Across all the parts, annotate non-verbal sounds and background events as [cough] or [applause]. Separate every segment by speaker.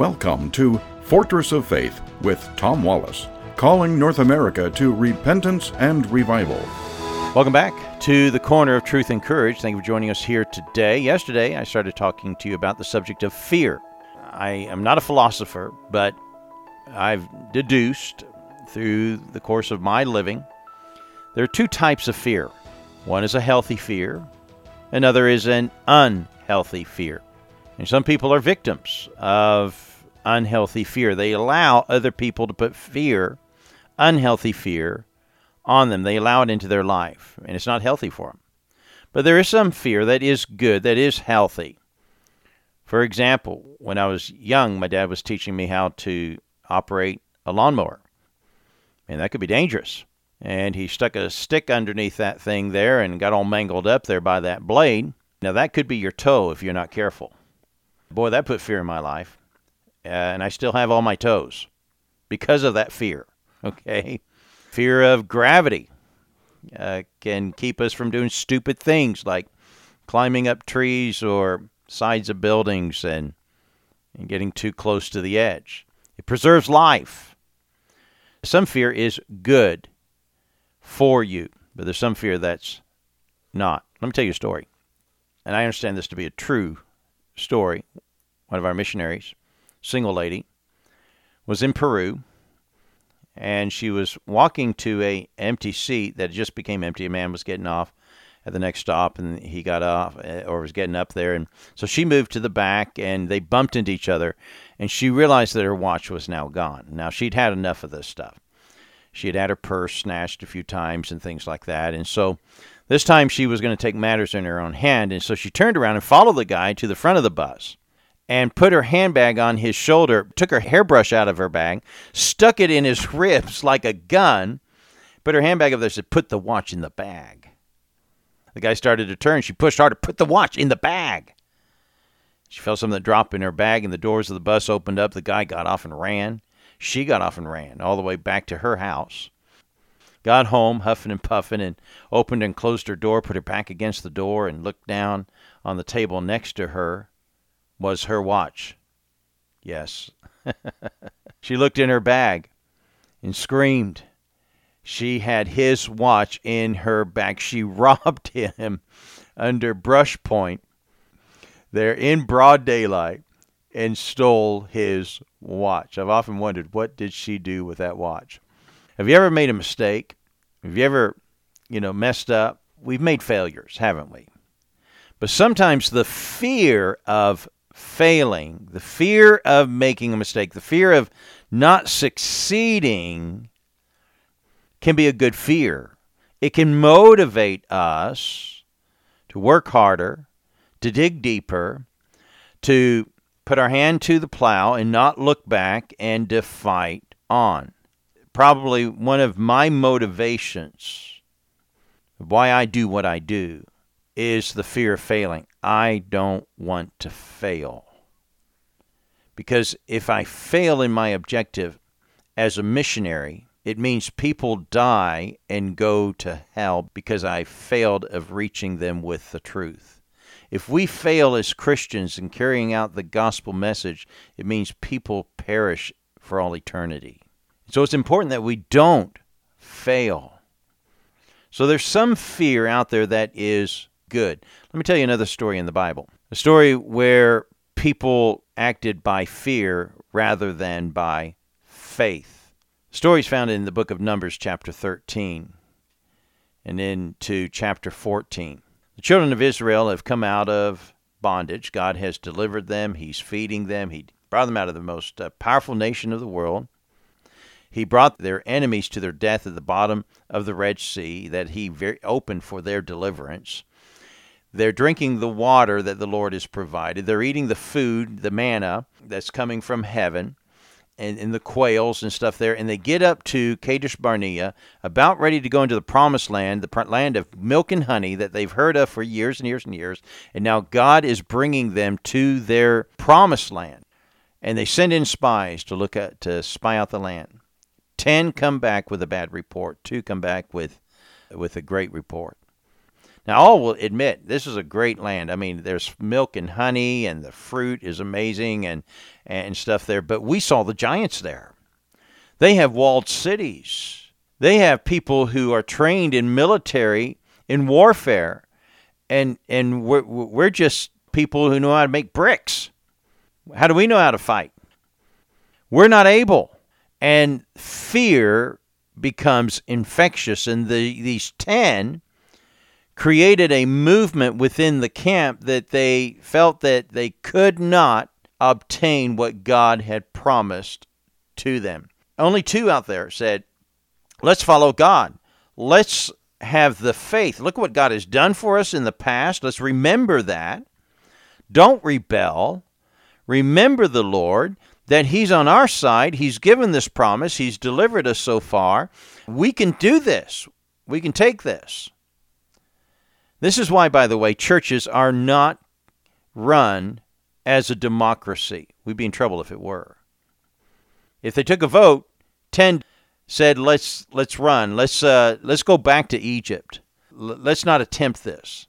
Speaker 1: Welcome to Fortress of Faith with Tom Wallace, calling North America to repentance and revival.
Speaker 2: Welcome back to the corner of truth and courage. Thank you for joining us here today. Yesterday, I started talking to you about the subject of fear. I am not a philosopher, but I've deduced through the course of my living there are two types of fear. One is a healthy fear, another is an unhealthy fear. And some people are victims of unhealthy fear. They allow other people to put fear, unhealthy fear, on them. They allow it into their life, and it's not healthy for them. But there is some fear that is good, that is healthy. For example, when I was young, my dad was teaching me how to operate a lawnmower, and that could be dangerous. And he stuck a stick underneath that thing there and got all mangled up there by that blade. Now, that could be your toe if you're not careful. Boy, that put fear in my life. Uh, and I still have all my toes because of that fear. Okay. Fear of gravity uh, can keep us from doing stupid things like climbing up trees or sides of buildings and, and getting too close to the edge. It preserves life. Some fear is good for you, but there's some fear that's not. Let me tell you a story. And I understand this to be a true story. One of our missionaries, single lady, was in Peru and she was walking to a empty seat that just became empty. A man was getting off at the next stop, and he got off eh, or was getting up there, and so she moved to the back, and they bumped into each other, and she realized that her watch was now gone. Now she'd had enough of this stuff. She had had her purse snatched a few times and things like that, and so this time she was going to take matters in her own hand, and so she turned around and followed the guy to the front of the bus and put her handbag on his shoulder, took her hairbrush out of her bag, stuck it in his [laughs] ribs like a gun, put her handbag up there, said, Put the watch in the bag. The guy started to turn. She pushed harder, Put the watch in the bag. She felt something drop in her bag, and the doors of the bus opened up. The guy got off and ran. She got off and ran all the way back to her house. Got home, huffing and puffing, and opened and closed her door, put her back against the door, and looked down on the table next to her was her watch. Yes. [laughs] she looked in her bag and screamed. She had his watch in her bag. She [laughs] robbed him under brush point there in broad daylight and stole his watch. I've often wondered what did she do with that watch? Have you ever made a mistake? Have you ever, you know, messed up? We've made failures, haven't we? But sometimes the fear of failing, the fear of making a mistake, the fear of not succeeding can be a good fear. It can motivate us to work harder, to dig deeper, to put our hand to the plow and not look back and to fight on. Probably one of my motivations why I do what I do is the fear of failing. I don't want to fail. Because if I fail in my objective as a missionary, it means people die and go to hell because I failed of reaching them with the truth. If we fail as Christians in carrying out the gospel message, it means people perish for all eternity. So it's important that we don't fail. So there's some fear out there that is good. Let me tell you another story in the Bible. A story where people acted by fear rather than by faith. The story is found in the book of Numbers, chapter 13, and into chapter 14. The children of Israel have come out of bondage. God has delivered them, He's feeding them, He brought them out of the most uh, powerful nation of the world. He brought their enemies to their death at the bottom of the Red Sea, that He very opened for their deliverance. They're drinking the water that the Lord has provided. They're eating the food, the manna that's coming from heaven, and, and the quails and stuff there. And they get up to Kadesh Barnea, about ready to go into the promised land, the land of milk and honey that they've heard of for years and years and years. And now God is bringing them to their promised land. And they send in spies to look at to spy out the land. Ten come back with a bad report. Two come back with with a great report. Now, all will admit this is a great land. I mean, there's milk and honey, and the fruit is amazing, and and stuff there. But we saw the giants there. They have walled cities. They have people who are trained in military, in warfare, and and we're we're just people who know how to make bricks. How do we know how to fight? We're not able, and fear becomes infectious. And the these ten created a movement within the camp that they felt that they could not obtain what God had promised to them. Only two out there said, Let's follow God. Let's have the faith. Look what God has done for us in the past. Let's remember that. Don't rebel. Remember the Lord, that He's on our side. He's given this promise. He's delivered us so far. We can do this. We can take this. This is why, by the way, churches are not run as a democracy. We'd be in trouble if it were. If they took a vote, 10 said, "Let's let's run. Let's uh, let's go back to Egypt. L- let's not attempt this."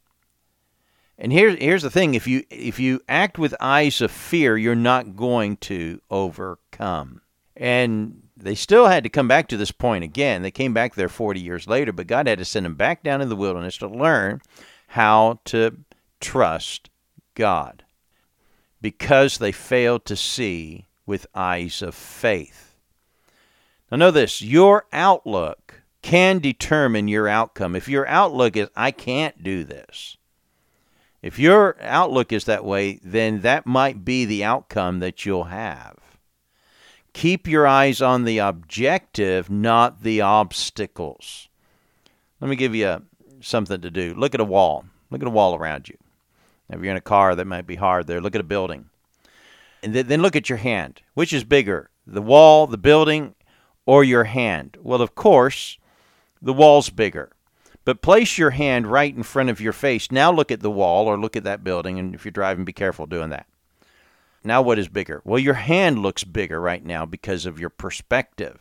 Speaker 2: And here's here's the thing: if you if you act with eyes of fear, you're not going to overcome. And they still had to come back to this point again. They came back there 40 years later, but God had to send them back down in the wilderness to learn how to trust God because they failed to see with eyes of faith. Now, know this your outlook can determine your outcome. If your outlook is, I can't do this, if your outlook is that way, then that might be the outcome that you'll have. Keep your eyes on the objective, not the obstacles. Let me give you something to do. Look at a wall. Look at a wall around you. If you're in a car, that might be hard there. Look at a building. And then look at your hand. Which is bigger, the wall, the building, or your hand? Well, of course, the wall's bigger. But place your hand right in front of your face. Now look at the wall or look at that building. And if you're driving, be careful doing that. Now, what is bigger? Well, your hand looks bigger right now because of your perspective.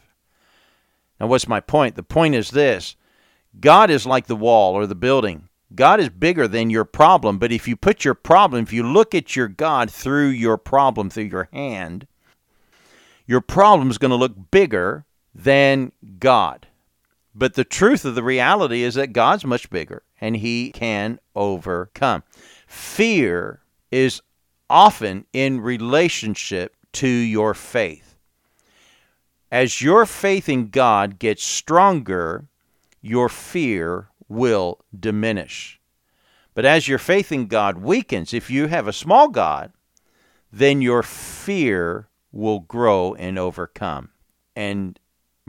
Speaker 2: Now, what's my point? The point is this God is like the wall or the building. God is bigger than your problem, but if you put your problem, if you look at your God through your problem, through your hand, your problem is going to look bigger than God. But the truth of the reality is that God's much bigger and he can overcome. Fear is often in relationship to your faith. As your faith in God gets stronger, your fear will diminish. But as your faith in God weakens, if you have a small God, then your fear will grow and overcome. And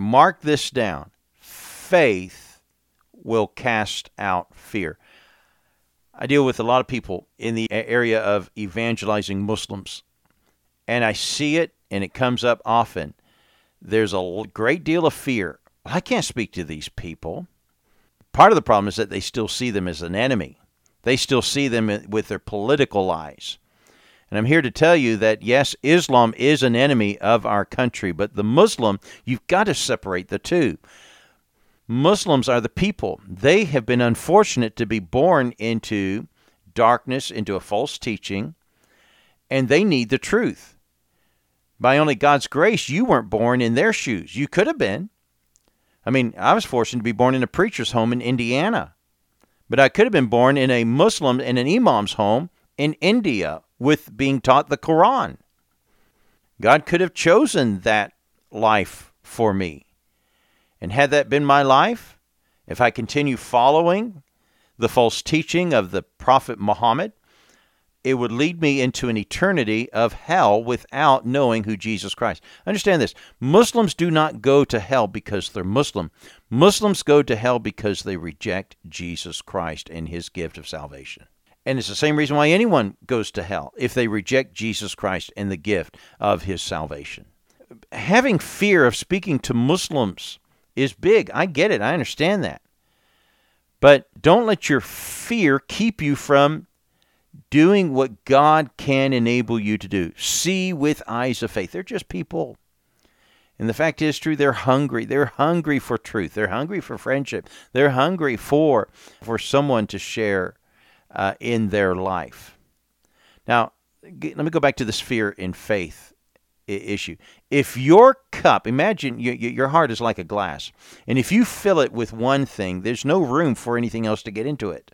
Speaker 2: Mark this down faith will cast out fear. I deal with a lot of people in the area of evangelizing Muslims, and I see it and it comes up often. There's a great deal of fear. I can't speak to these people. Part of the problem is that they still see them as an enemy. They still see them with their political eyes. And I'm here to tell you that yes, Islam is an enemy of our country, but the Muslim, you've got to separate the two. Muslims are the people. They have been unfortunate to be born into darkness, into a false teaching, and they need the truth. By only God's grace, you weren't born in their shoes. You could have been. I mean, I was fortunate to be born in a preacher's home in Indiana, but I could have been born in a Muslim in an imam's home in India with being taught the Quran. God could have chosen that life for me. And had that been my life, if I continue following the false teaching of the Prophet Muhammad, it would lead me into an eternity of hell without knowing who Jesus Christ. Understand this Muslims do not go to hell because they're Muslim. Muslims go to hell because they reject Jesus Christ and his gift of salvation. And it's the same reason why anyone goes to hell if they reject Jesus Christ and the gift of his salvation. Having fear of speaking to Muslims is big. I get it. I understand that. But don't let your fear keep you from doing what God can enable you to do. See with eyes of faith. They're just people. And the fact is true, they're hungry. They're hungry for truth. They're hungry for friendship. They're hungry for for someone to share uh, in their life. Now, let me go back to this fear in faith issue. If your cup, imagine you, your heart is like a glass, and if you fill it with one thing, there's no room for anything else to get into it.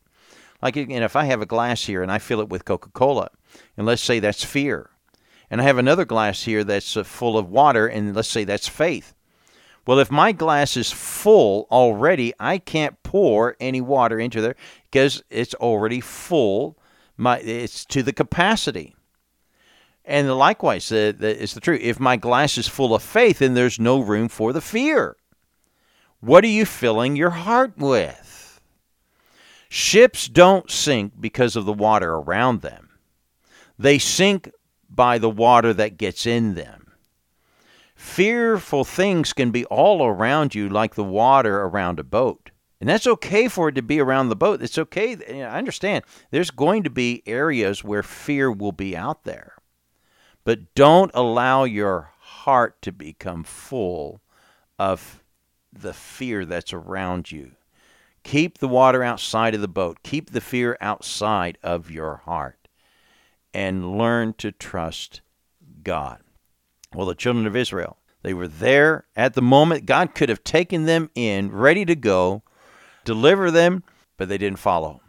Speaker 2: Like, and if I have a glass here and I fill it with Coca Cola, and let's say that's fear, and I have another glass here that's uh, full of water, and let's say that's faith. Well, if my glass is full already, I can't pour any water into there because it's already full. My it's to the capacity. And likewise, uh, it's the truth. If my glass is full of faith, then there's no room for the fear. What are you filling your heart with? Ships don't sink because of the water around them, they sink by the water that gets in them. Fearful things can be all around you like the water around a boat. And that's okay for it to be around the boat. It's okay. I understand. There's going to be areas where fear will be out there. But don't allow your heart to become full of the fear that's around you. Keep the water outside of the boat. Keep the fear outside of your heart. And learn to trust God. Well, the children of Israel, they were there at the moment. God could have taken them in, ready to go, deliver them, but they didn't follow.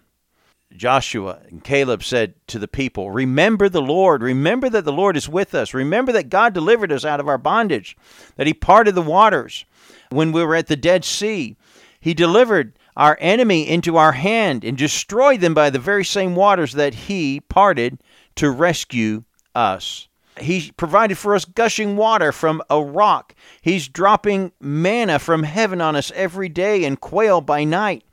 Speaker 2: Joshua and Caleb said to the people, Remember the Lord. Remember that the Lord is with us. Remember that God delivered us out of our bondage, that He parted the waters when we were at the Dead Sea. He delivered our enemy into our hand and destroyed them by the very same waters that He parted to rescue us. He provided for us gushing water from a rock. He's dropping manna from heaven on us every day and quail by night.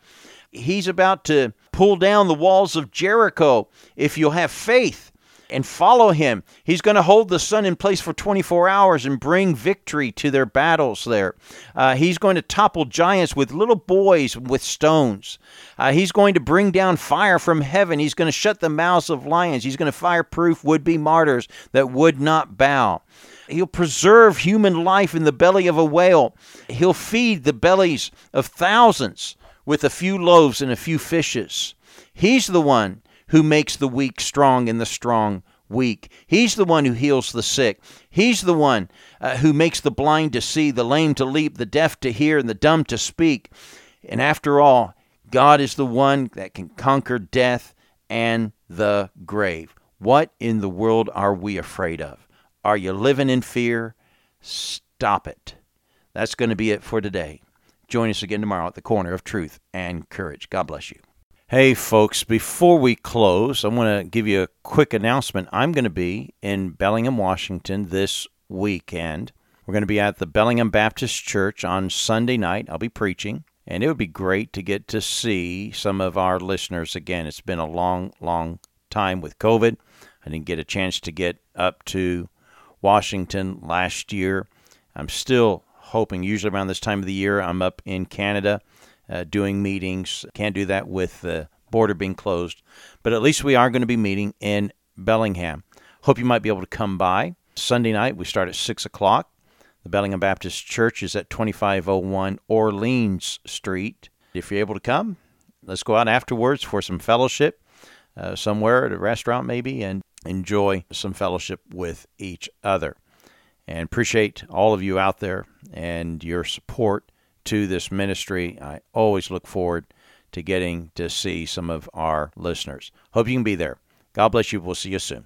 Speaker 2: He's about to pull down the walls of Jericho if you'll have faith and follow him. He's going to hold the sun in place for 24 hours and bring victory to their battles there. Uh, he's going to topple giants with little boys with stones. Uh, he's going to bring down fire from heaven. He's going to shut the mouths of lions. He's going to fireproof would be martyrs that would not bow. He'll preserve human life in the belly of a whale. He'll feed the bellies of thousands with a few loaves and a few fishes. He's the one who makes the weak strong and the strong weak. He's the one who heals the sick. He's the one uh, who makes the blind to see, the lame to leap, the deaf to hear, and the dumb to speak. And after all, God is the one that can conquer death and the grave. What in the world are we afraid of? Are you living in fear? Stop it. That's going to be it for today. Join us again tomorrow at the corner of truth and courage. God bless you. Hey, folks, before we close, I want to give you a quick announcement. I'm going to be in Bellingham, Washington this weekend. We're going to be at the Bellingham Baptist Church on Sunday night. I'll be preaching, and it would be great to get to see some of our listeners again. It's been a long, long time with COVID. I didn't get a chance to get up to Washington last year. I'm still hoping, usually around this time of the year, I'm up in Canada uh, doing meetings. Can't do that with the border being closed, but at least we are going to be meeting in Bellingham. Hope you might be able to come by. Sunday night, we start at 6 o'clock. The Bellingham Baptist Church is at 2501 Orleans Street. If you're able to come, let's go out afterwards for some fellowship uh, somewhere at a restaurant, maybe, and enjoy some fellowship with each other and appreciate all of you out there and your support to this ministry. I always look forward to getting to see some of our listeners. Hope you can be there. God bless you. We'll see you soon.